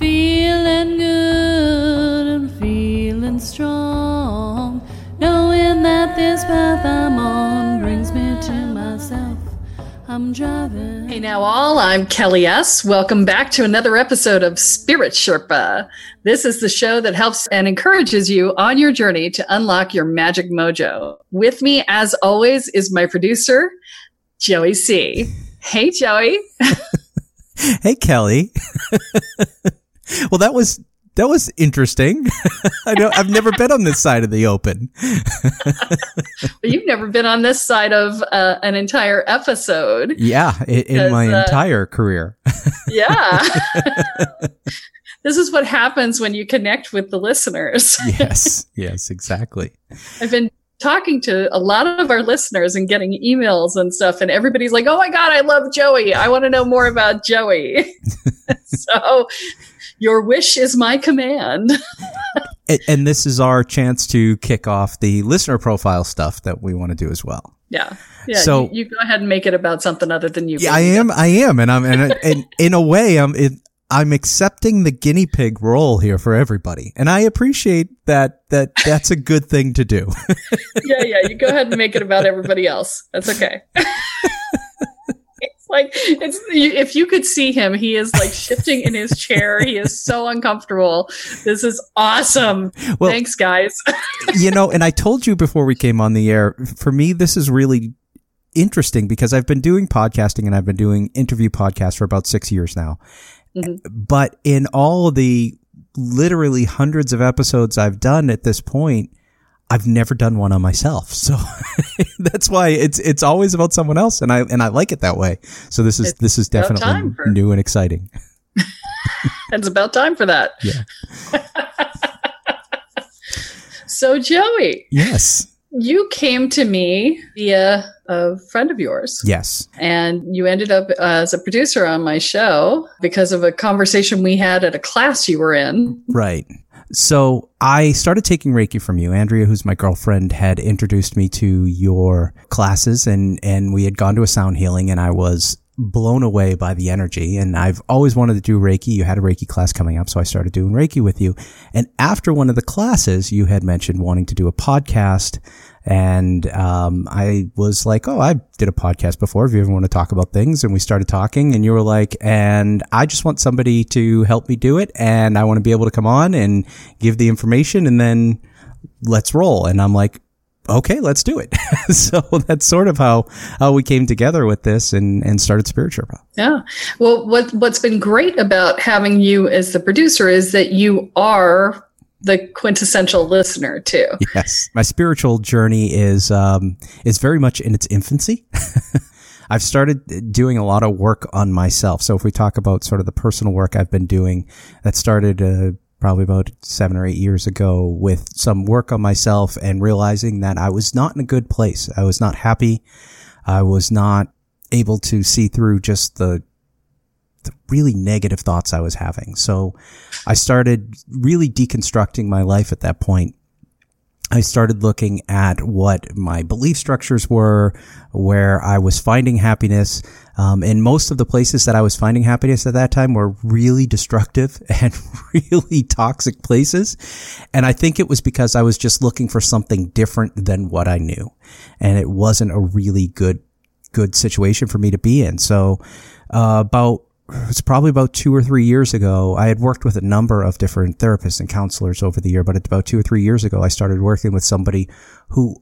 feeling good and feeling strong, knowing that this path I'm on brings me to myself. I'm driving. Hey now, all, I'm Kelle S. Welcome back to another episode of Spirit Sherpa. This is the show that helps and encourages you on your journey to unlock your magic mojo. With me, as always, is my producer, Joey C. Hey, Joey. hey, Kelle. well, that was that was interesting. I know I've never been on this side of the open. You've never been on this side of uh, an entire episode. Yeah, in, in my uh, entire career. yeah. this is what happens when you connect with the listeners. yes, yes, exactly. I've been talking to a lot of our listeners and getting emails and stuff, and everybody's like, "Oh my god, I love Joey. I want to know more about Joey." so your wish is my command. and, and, this is our chance to kick off the listener profile stuff that we want to do as well. Yeah. Yeah. So you, you go ahead and make it about something other than you. Yeah, I am. I am. And I'm, and, and in a way, I'm, it, I'm accepting the guinea pig role here for everybody. And I appreciate that, that that's a good thing to do. yeah. Yeah. You go ahead and make it about everybody else. That's okay it's like it's if you could see him he is like shifting in his chair he is so uncomfortable this is awesome well, thanks guys you know and i told you before we came on the air for me this is really interesting because i've been doing podcasting and i've been doing interview podcasts for about six years now mm-hmm. but in all the literally hundreds of episodes i've done at this point I've never done one on myself. So that's why it's it's always about someone else and I and I like it that way. So this is it's this is definitely for- new and exciting. it's about time for that. Yeah. so Joey. Yes. You came to me via a friend of yours. Yes. And you ended up as a producer on my show because of a conversation we had at a class you were in. Right. So I started taking Reiki from you. Andrea, who's my girlfriend, had introduced me to your classes and, and we had gone to a sound healing and I was blown away by the energy. And I've always wanted to do Reiki. You had a Reiki class coming up. So I started doing Reiki with you. And after one of the classes, you had mentioned wanting to do a podcast and um, I was like, "Oh, I did a podcast before. If you ever want to talk about things," and we started talking, and you were like, "And I just want somebody to help me do it, and I want to be able to come on and give the information, and then let's roll." And I'm like, "Okay, let's do it." so that's sort of how how we came together with this and and started Spirit Sherpa. Yeah. Well, what what's been great about having you as the producer is that you are the quintessential listener too. Yes, my spiritual journey is um, is very much in its infancy. I've started doing a lot of work on myself. So if we talk about sort of the personal work I've been doing, that started uh, probably about seven or eight years ago with some work on myself and realizing that I was not in a good place. I was not happy. I was not able to see through just the, the really negative thoughts I was having. So I started really deconstructing my life at that point I started looking at what my belief structures were, where I was finding happiness. Um, and most of the places that I was finding happiness at that time were really destructive and really toxic places. And I think it was because I was just looking for something different than what I knew. And it wasn't a really good, good situation for me to be in. So, uh, about it's probably about two or three years ago. I had worked with a number of different therapists and counselors over the year, but about two or three years ago, I started working with somebody who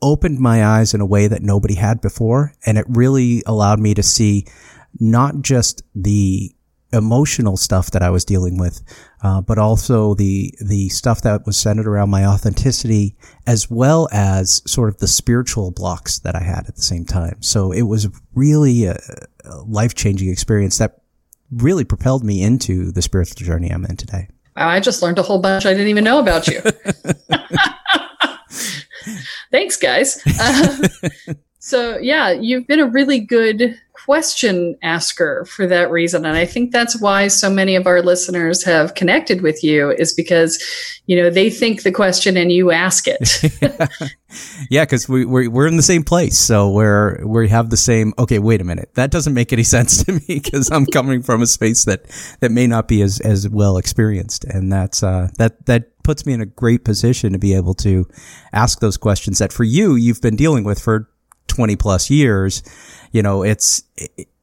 opened my eyes in a way that nobody had before. And it really allowed me to see not just the emotional stuff that I was dealing with, uh, but also the the stuff that was centered around my authenticity, as well as sort of the spiritual blocks that I had at the same time. So it was really a, a life changing experience that really propelled me into the spiritual journey I'm in today. I just learned a whole bunch I didn't even know about you. Thanks, guys. Uh, so, yeah, you've been a really good question asker for that reason. And I think that's why so many of our listeners have connected with you is because, you know, they think the question and you ask it. yeah, because we, we're, we're in the same place. So we're, we have the same, okay, wait a minute. That doesn't make any sense to me because I'm coming from a space that, that may not be as, as well experienced. And that's, uh, that, that puts me in a great position to be able to ask those questions that for you, you've been dealing with for 20 plus years you know, it's,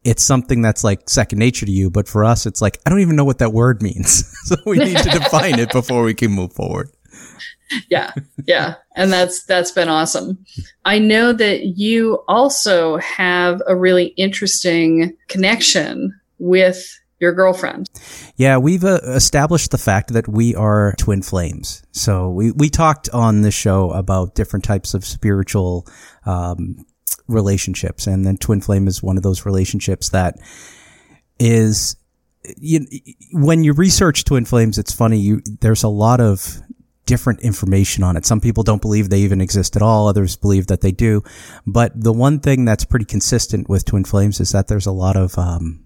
it's something that's like second nature to you. But for us, it's like, I don't even know what that word means. so we need to define it before we can move forward. Yeah. Yeah. And that's, that's been awesome. I know that you also have a really interesting connection with your girlfriend. Yeah, we've uh, established the fact that we are twin flames. So we, we talked on the show about different types of spiritual um, relationships. And then twin flame is one of those relationships that is, you, when you research twin flames, it's funny. You, there's a lot of different information on it. Some people don't believe they even exist at all. Others believe that they do. But the one thing that's pretty consistent with twin flames is that there's a lot of, um,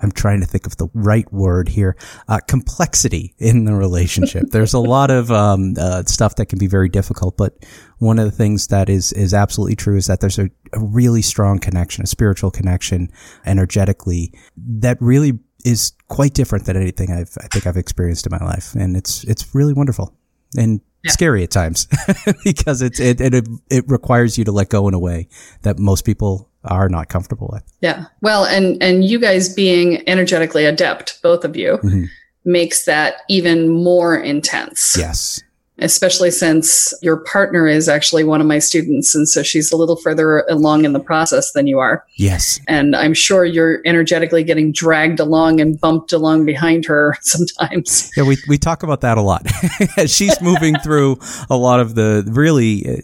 I'm trying to think of the right word here. Uh, complexity in the relationship. There's a lot of um, uh, stuff that can be very difficult, but one of the things that is is absolutely true is that there's a, a really strong connection, a spiritual connection, energetically that really is quite different than anything I've I think I've experienced in my life, and it's it's really wonderful and yeah. scary at times because it's it, it it requires you to let go in a way that most people are not comfortable with. Yeah. Well, and and you guys being energetically adept, both of you, mm-hmm. makes that even more intense. Yes. Especially since your partner is actually one of my students. And so she's a little further along in the process than you are. Yes. And I'm sure you're energetically getting dragged along and bumped along behind her sometimes. Yeah, we, we talk about that a lot. she's moving through a lot of the really, uh,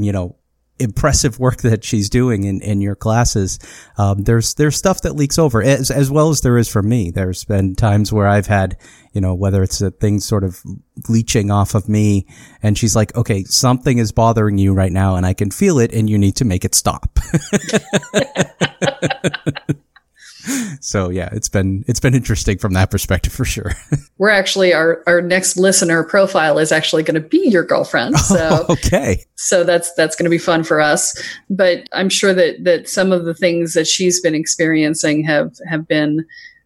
you know, impressive work that she's doing in, in your classes. Um, there's, there's stuff that leaks over as, as well as there is for me. There's been times where I've had, you know, whether it's a thing sort of leeching off of me and she's like, okay, something is bothering you right now and I can feel it and you need to make it stop. so yeah, it's been it's been interesting from that perspective for sure. We're actually our our next listener profile is actually going to be your girlfriend. So oh, okay. So that's that's going to be fun for us. But I'm sure that that some of the things that she's been experiencing have have been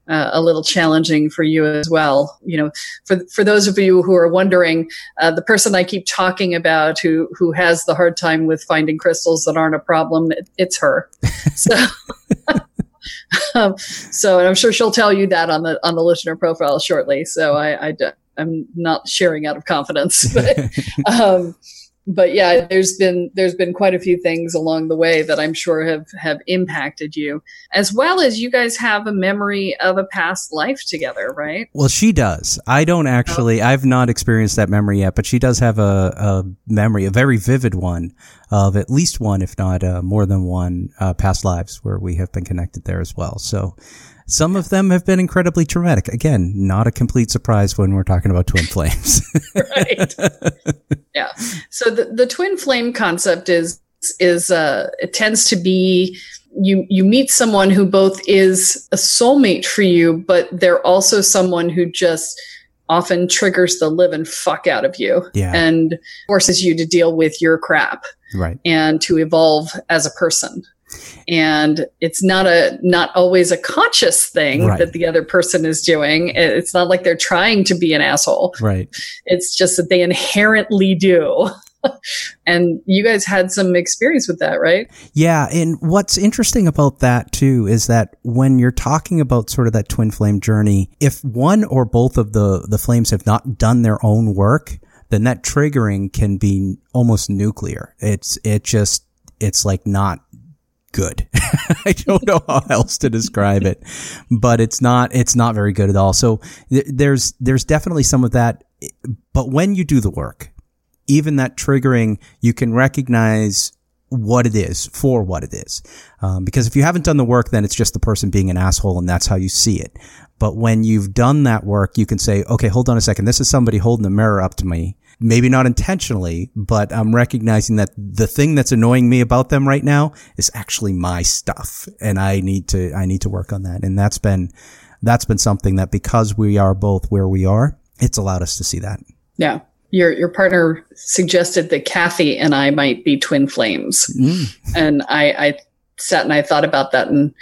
uh, a little challenging for you as well. You know, for for those of you who are wondering, uh, the person I keep talking about who who has the hard time with finding crystals that aren't a problem, it, it's her. So. um, so, and I'm sure she'll tell you that on the on the listener profile shortly. So I, I am not sharing out of confidence, but, um, but yeah, there's been there's been quite a few things along the way that I'm sure have have impacted you, as well as you guys have a memory of a past life together, right? Well, she does. I don't actually. I've not experienced that memory yet, but she does have a, a memory, a very vivid one of at least one, if not uh, more than one, uh, past lives where we have been connected there as well. So. Some of them have been incredibly traumatic. Again, not a complete surprise when we're talking about twin flames. right. Yeah. So the, the twin flame concept is is uh it tends to be you you meet someone who both is a soulmate for you, but they're also someone who just often triggers the living fuck out of you Yeah. and forces you to deal with your crap right. and to evolve as a person. And it's not a not always a conscious thing Right. that the other person is doing. It's not like they're trying to be an asshole. Right. It's just that they inherently do. and you guys had some experience with that, right? Yeah, and what's interesting about that too is that when you're talking about sort of that twin flame journey, if one or both of the the flames have not done their own work, then that triggering can be almost nuclear. It's it just it's like not good. I don't know how else to describe it, but it's not it's not very good at all. So th- there's there's definitely some of that, but when you do the work, even that triggering, you can recognize what it is for what it is. Um, because if you haven't done the work, then it's just the person being an asshole and that's how you see it. But when you've done that work, you can say, okay, hold on a second. This is somebody holding a mirror up to me. Maybe not intentionally, but I'm recognizing that the thing that's annoying me about them right now is actually my stuff. And I need to, I need to work on that. And that's been, that's been something that because we are both where we are, it's allowed us to see that. Yeah. Your your partner suggested that Kathy and I might be twin flames. And I, I sat and I thought about that and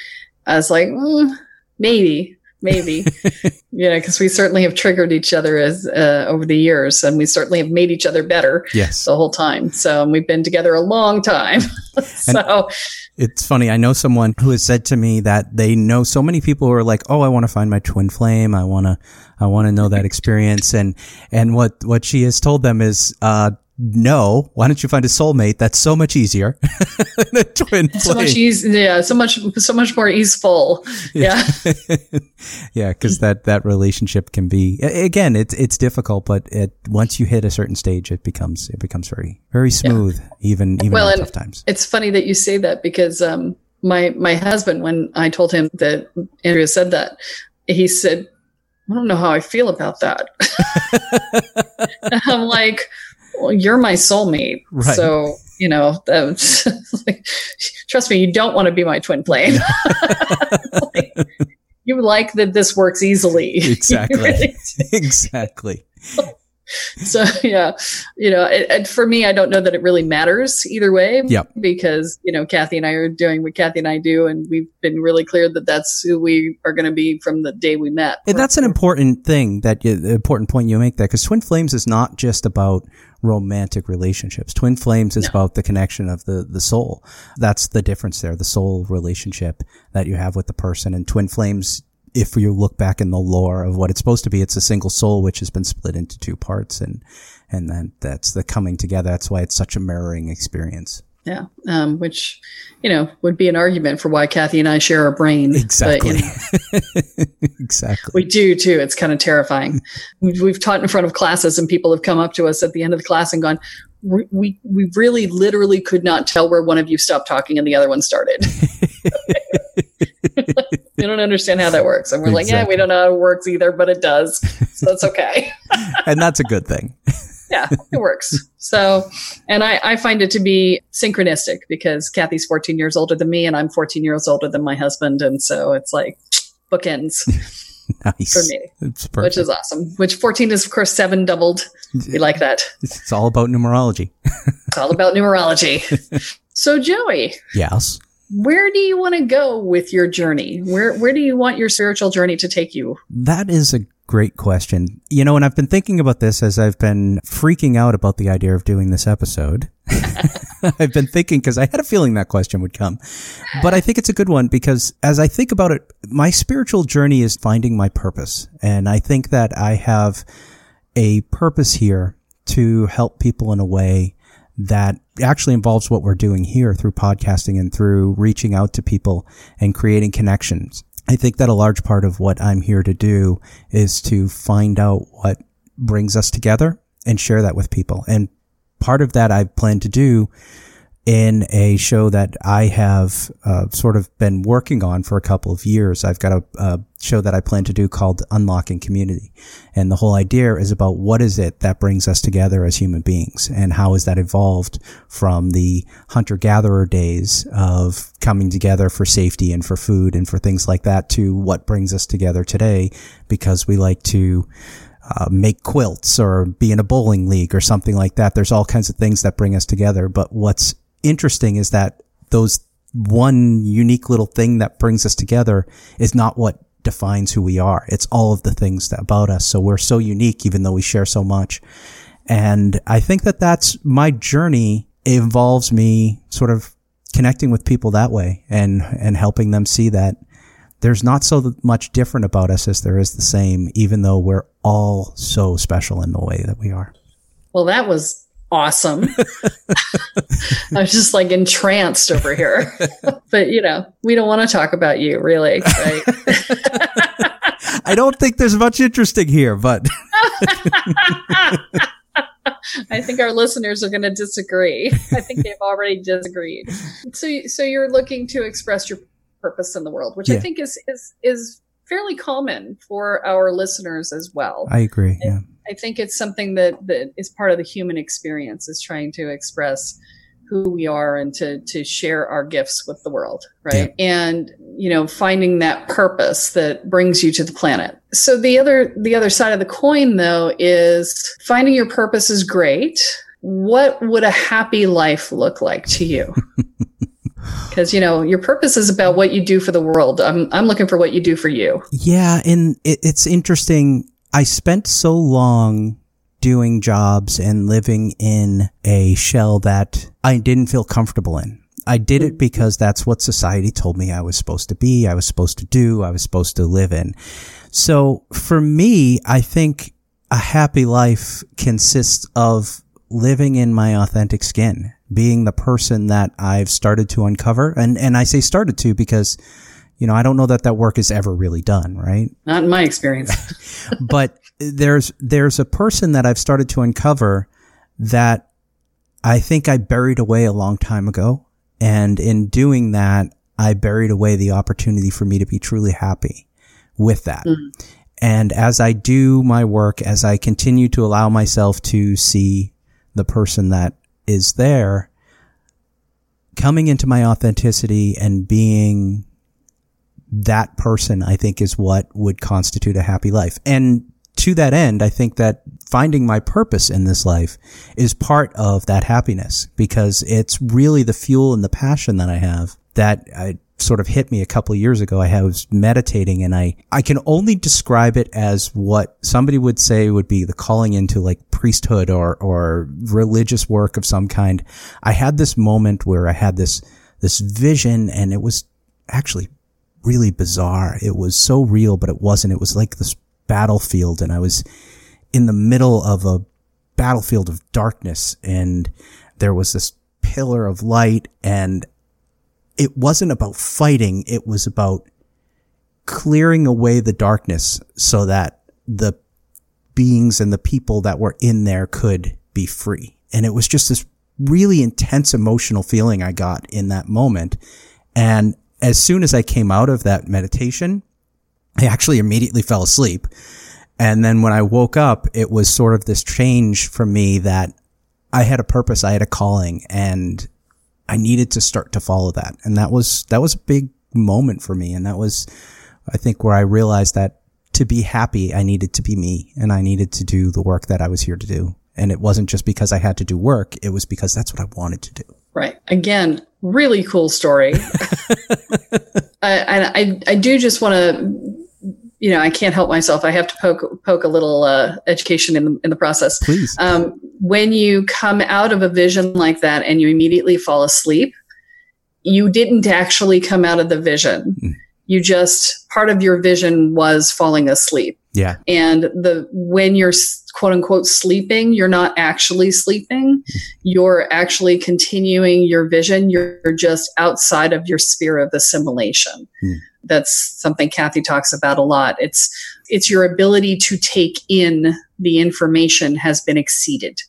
I was like, mm, maybe, maybe, you know, because we certainly have triggered each other as uh, over the years, and we certainly have made each other better Yes. the whole time. So we've been together a long time. so It's funny. I know someone who has said to me that they know so many people who are like, "Oh, I want to find my twin flame. I want to, I want to know that experience." And and what what she has told them is, uh, no. Why don't you find a soulmate? That's so much easier than a twin so flame. much easy, yeah, so much, so much more easeful. Yeah, yeah, because that that relationship can be again, it's it's difficult, but it once you hit a certain stage, it becomes it becomes very very smooth, even even Well, tough times. it's funny that you say that because um, my my husband, when I told him that Andrea said that, he said, "I don't know how I feel about that." I'm like, "Well, you're my soulmate, Right. so." You know, like, trust me, you don't want to be my twin flame. Like, you like that this works easily. Exactly. really exactly. so yeah you know it, it- for me i don't know that it really matters either way Yep. because you know kathy and i are doing what kathy and i do and we've been really clear that that's who we are going to be from the day we met And that's an important thing that you, the important point you make there because twin flames is not just about romantic relationships. Twin flames is about the connection of the the soul. That's the difference there, the soul relationship that you have with the person. And twin flames, if you look back in the lore of what it's supposed to be, it's a single soul which has been split into two parts, and and then that's the coming together. That's why it's such a mirroring experience. yeah um, which you know would be an argument for why kathy and i share a brain But, you Exactly. know, exactly. we do too it's kind of terrifying we've, we've taught in front of classes and people have come up to us at the end of the class and gone we, we, we really literally could not tell where one of you stopped talking and the other one started we don't understand how that works. And we're like, yeah, we don't know how it works either, but it does. So that's okay. and that's a good thing. yeah, it works. So, and I, I find it to be synchronistic because Kathy's 14 years older than me and I'm 14 years older than my husband. And so it's like bookends Nice. for me, which is awesome. Which 14 is, of course, seven doubled. We like that. It's all about numerology. It's all about numerology. so, Joey, Yes. Where do you want to go with your journey? Where, where do you want your spiritual journey to take you? That is a great question. You know, and I've been thinking about this as I've been freaking out about the idea of doing this episode. I've been thinking because I had a feeling that question would come. But I think it's a good one because as I think about it, my spiritual journey is finding my purpose. And I think that I have a purpose here to help people in a way that actually involves what we're doing here through podcasting and through reaching out to people and creating connections. I think that a large part of what I'm here to do is to find out what brings us together and share that with people. And part of that I plan to do in a show that I have uh, sort of been working on for a couple of years. I've got a, a, show that I plan to do called Unlocking Community. And the whole idea is about what is it that brings us together as human beings and how has that evolved from the hunter gatherer days of coming together for safety and for food and for things like that to what brings us together today because we like to uh, make quilts or be in a bowling league or something like that. There's all kinds of things that bring us together. But what's interesting is that those one unique little thing that brings us together is not what defines who we are. It's all of the things that about us. So we're so unique, even though we share so much. And I think that that's my journey involves me sort of connecting with people that way and, and helping them see that there's not so much different about us as there is the same, even though we're all so special in the way that we are. Well, that was awesome. I was just like entranced over here. but you know, we don't want to talk about you really, right? I don't think there's much interesting here, but I think our listeners are going to disagree. I think they've already disagreed. So so you're looking to express your purpose in the world, which yeah. I think is is is fairly common for our listeners as well. I agree. Yeah. I think it's something that, that is part of the human experience is trying to express who we are and to to share our gifts with the world right yeah. and you know finding that purpose that brings you to the planet so the other the other side of the coin though is finding your purpose is great what would a happy life look like to you because you know your purpose is about what you do for the world. I'm i'm looking for what you do for you. Yeah and it, it's interesting. I spent so long doing jobs and living in a shell that I didn't feel comfortable in. I did it mm. because that's what society told me I was supposed to be, I was supposed to do, I was supposed to live in. So for me, I think a happy life consists of living in my authentic skin, being the person that I've started to uncover. And, and I say started to because you know, I don't know that that work is ever really done, right? Not in my experience. but there's there's a person that I've started to uncover that I think I buried away a long time ago, and in doing that, I buried away the opportunity for me to be truly happy with that. Mm. And as I do my work, as I continue to allow myself to see the person that is there, coming into my authenticity and being that person, I think, is what would constitute a happy life. And to that end, I think that finding my purpose in this life is part of that happiness because it's really the fuel and the passion that I have that I sort of hit me a couple years ago. I was meditating and I, I can only describe it as what somebody would say would be the calling into like priesthood or, or religious work of some kind. I had this moment where I had this, this vision and it was actually really bizarre. It was so real, but it wasn't. It was like this battlefield and I was in the middle of a battlefield of darkness and there was this pillar of light and it wasn't about fighting. It was about clearing away the darkness so that the beings and the people that were in there could be free. And it was just this really intense emotional feeling I got in that moment. And as soon as I came out of that meditation, I actually immediately fell asleep. And then when I woke up, it was sort of this change for me that I had a purpose, I had a calling, and I needed to start to follow that. And that was, that was a big moment for me. And that was, I think, where I realized that to be happy, I needed to be me and I needed to do the work that I was here to do. And it wasn't just because I had to do work. It was because that's what I wanted to do. Right. Again, really cool story. I, I, I do just want to, you know, I can't help myself. I have to poke poke a little uh, education in the in the process. Please. Um, when you come out of a vision like that and you immediately fall asleep, you didn't actually come out of the vision. Mm. You just part of your vision was falling asleep. Yeah. And the when you're quote unquote sleeping, you're not actually sleeping. You're actually continuing your vision. You're just outside of your sphere of assimilation. Hmm. That's something Kathy talks about a lot. It's it's your ability to take in the information has been exceeded.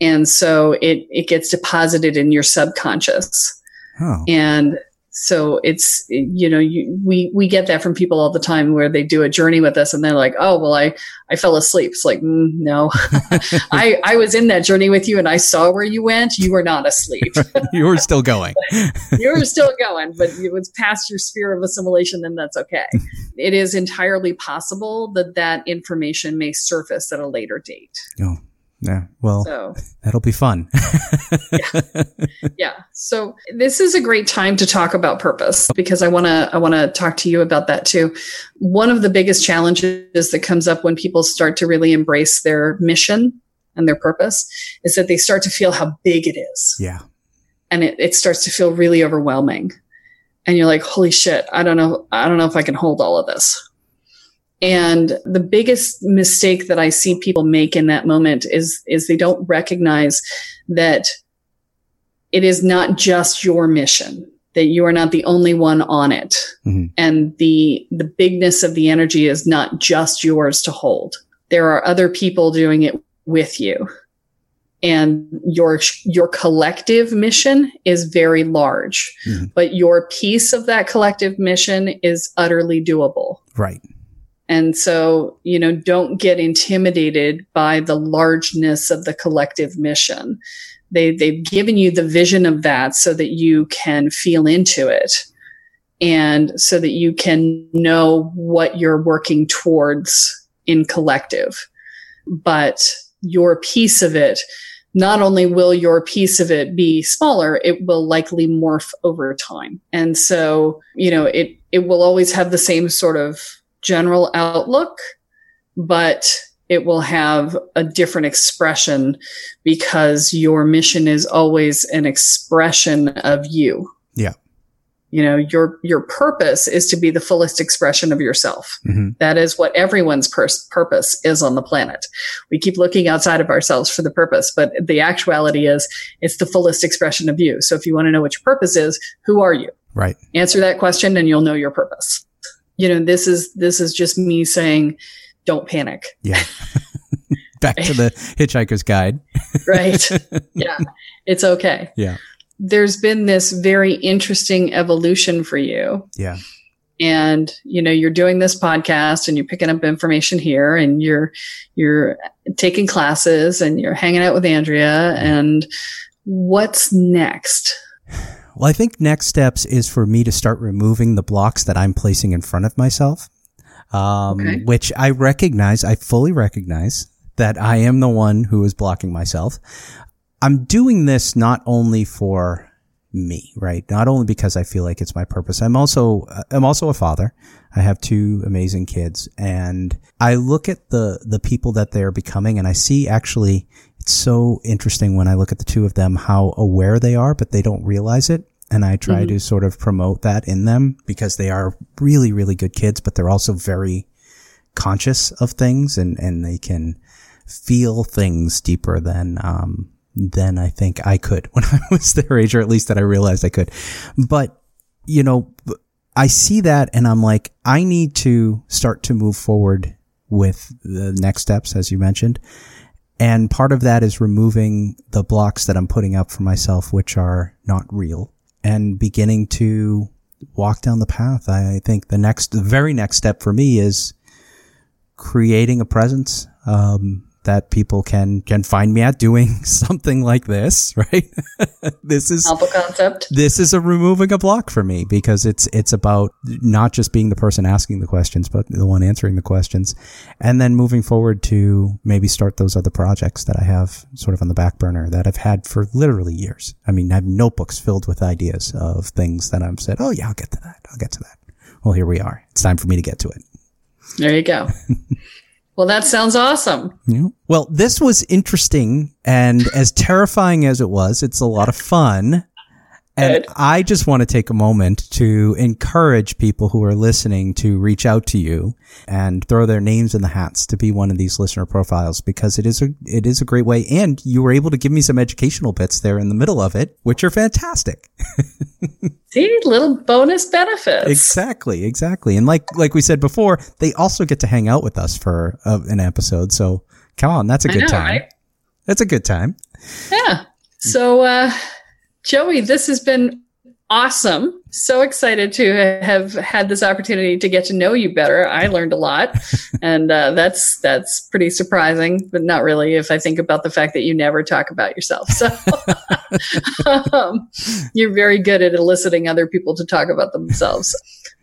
And so it it gets deposited in your subconscious. Oh. And so it's you know you, we we get that from people all the time where they do a journey with us and they're like oh well i i fell asleep. It's like mm, no. I i was in that journey with you and i saw where you went. You were not asleep. You were still going. you were still going but it was past your sphere of assimilation and that's okay. It is entirely possible that that information may surface at a later date. Oh. Yeah. Well, so that'll be fun. yeah yeah. so this is a great time to talk about purpose because i want to i want to talk to you about that too one of the biggest challenges that comes up when people start to really embrace their mission and their purpose is that they start to feel how big it is yeah. and it, it starts to feel really overwhelming and you're like holy shit i don't know i don't know if i can hold all of this and the biggest mistake that i see people make in that moment is is they don't recognize that it is not just your mission that you are not the only one on it Mhm. and the the bigness of the energy is not just yours to hold there are other people doing it with you and your your collective mission is very large Mhm. but your piece of that collective mission is utterly doable Right. And so, you know, don't get intimidated by the largeness of the collective mission. They, they've given you the vision of that so that you can feel into it and so that you can know what you're working towards in collective. But your piece of it, not only will your piece of it be smaller, it will likely morph over time. And so, you know, it, it will always have the same sort of general outlook, but it will have a different expression because your mission is always an expression of you. Yeah. You know, your your purpose is to be the fullest expression of yourself. Mhm. That is what everyone's pers- purpose is on the planet. We keep looking outside of ourselves for the purpose, but the actuality is it's the fullest expression of you. So if you want to know what your purpose is, who are you? Right. answer that question and you'll know your purpose you know this is this is just me saying don't panic Yeah. Back to the Hitchhiker's Guide. right yeah it's okay Yeah. there's been this very interesting evolution for you Yeah. and you know you're doing this podcast and you're picking up information here and you're you're taking classes and you're hanging out with andrea and what's next Well, I think next steps is for me to start removing the blocks that I'm placing in front of myself, um, Okay. which I recognize, I fully recognize that I am the one who is blocking myself. I'm doing this not only for me, right? Not only because I feel like it's my purpose. I'm also, I'm also a father. I have two amazing kids and I look at the, the people that they're becoming and I see actually it's so interesting when I look at the two of them, how aware they are, but they don't realize it. And I try to sort of promote that in them because they are really, really good kids, but they're also very conscious of things and, and they can feel things deeper than, um, than I think I could when I was their age, or at least that I realized I could. But, you know, I see that and I'm like, I need to start to move forward with the next steps, as you mentioned. And part of that is removing the blocks that I'm putting up for myself, which are not real and beginning to walk down the path. I think the next, the very next step for me is creating a presence, um, that people can, can find me at doing something like this, right? this is, alpha concept this is a removing a block for me because it's it's about not just being the person asking the questions but the one answering the questions and then moving forward to maybe start those other projects that I have sort of on the back burner that I've had for literally years. I mean, I have notebooks filled with ideas of things that I've said, "Oh yeah, I'll get to that. I'll get to that." Well, here we are. It's time for me to get to it. there you go well that sounds awesome Yeah. Well, this was interesting and as terrifying as it was, it's a lot of fun. And I just want to take a moment to encourage people who are listening to reach out to you and throw their names in the hats to be one of these listener profiles because it is a it is a great way. And you were able to give me some educational bits there in the middle of it, which are fantastic. See, little bonus benefits. Exactly, exactly. And like like we said before, they also get to hang out with us for uh, an episode. So come on, that's a good know, time. Right? That's a good time. Yeah. So, uh, Joey, this has been awesome. So excited to have had this opportunity to get to know you better. I learned a lot, and uh, that's that's pretty surprising, but not really if I think about the fact that you never talk about yourself. So um, you're very good at eliciting other people to talk about themselves.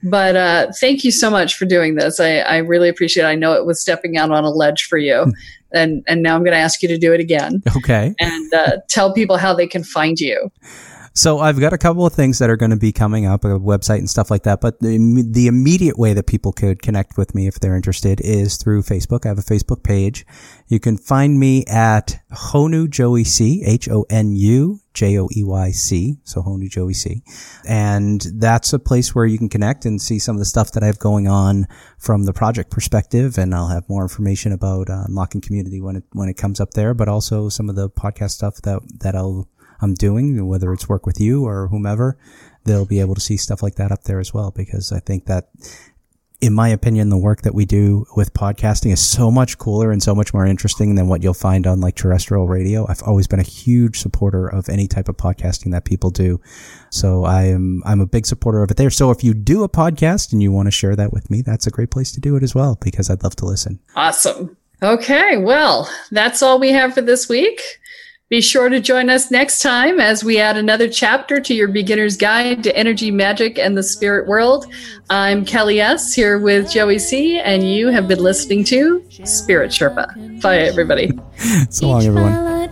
But uh, thank you so much for doing this. I, I really appreciate. it. I know it was stepping out on a ledge for you, and and now I'm going to ask you to do it again. Okay. And uh, tell people how they can find you. So I've got a couple of things that are going to be coming up, a website and stuff like that. But the, the immediate way that people could connect with me if they're interested is through Facebook. I have a Facebook page. You can find me at Honu Joey C, H-O-N-U J-O-E-Y-C. So Honu Joey C. And that's a place where you can connect and see some of the stuff that I have going on from the project perspective. And I'll have more information about uh, unlocking community when it, when it comes up there, but also some of the podcast stuff that, that I'll I'm doing, whether it's work with you or whomever, they'll be able to see stuff like that up there as well. Because I think that, in my opinion, the work that we do with podcasting is so much cooler and so much more interesting than what you'll find on like terrestrial radio. I've always been a huge supporter of any type of podcasting that people do. So I am, I'm a big supporter of it there. So if you do a podcast and you want to share that with me, that's a great place to do it as well, because I'd love to listen. Awesome. Okay. Well, that's all we have for this week. Be sure to join us next time as we add another chapter to your beginner's guide to energy, magic, and the spirit world. I'm Kelle S. here with Joey C., and you have been listening to Spirit Sherpa. Bye, everybody. so long, everyone.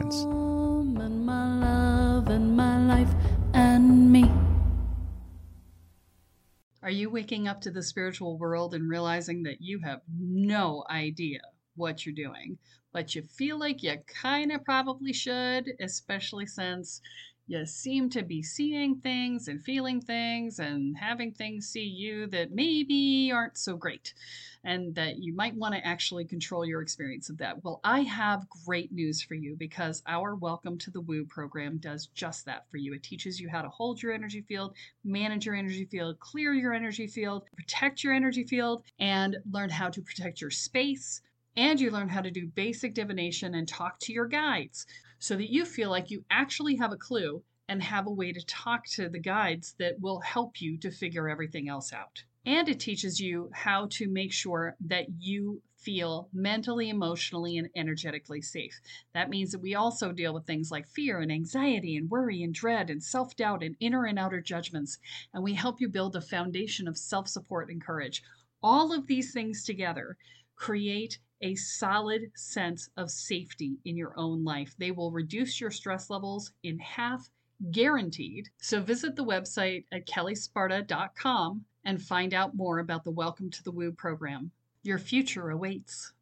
Productions. Are you waking up to the spiritual world and realizing that you have no idea what you're doing, but you feel like you kind of probably should, especially since you seem to be seeing things and feeling things and having things see you that maybe aren't so great and that you might want to actually control your experience of that. Well, I have great news for you because our Welcome to the Woo program does just that for you. It teaches you how to hold your energy field, manage your energy field, clear your energy field, protect your energy field, and learn how to protect your space. And you learn how to do basic divination and talk to your guides so that you feel like you actually have a clue and have a way to talk to the guides that will help you to figure everything else out. And it teaches you how to make sure that you feel mentally, emotionally, and energetically safe. That means that we also deal with things like fear and anxiety and worry and dread and self doubt and inner and outer judgments. And we help you build a foundation of self support and courage. All of these things together create a solid sense of safety in your own life. They will reduce your stress levels in half, guaranteed. So visit the website at kellesparta.com and find out more about the Welcome to the Woo program. Your future awaits.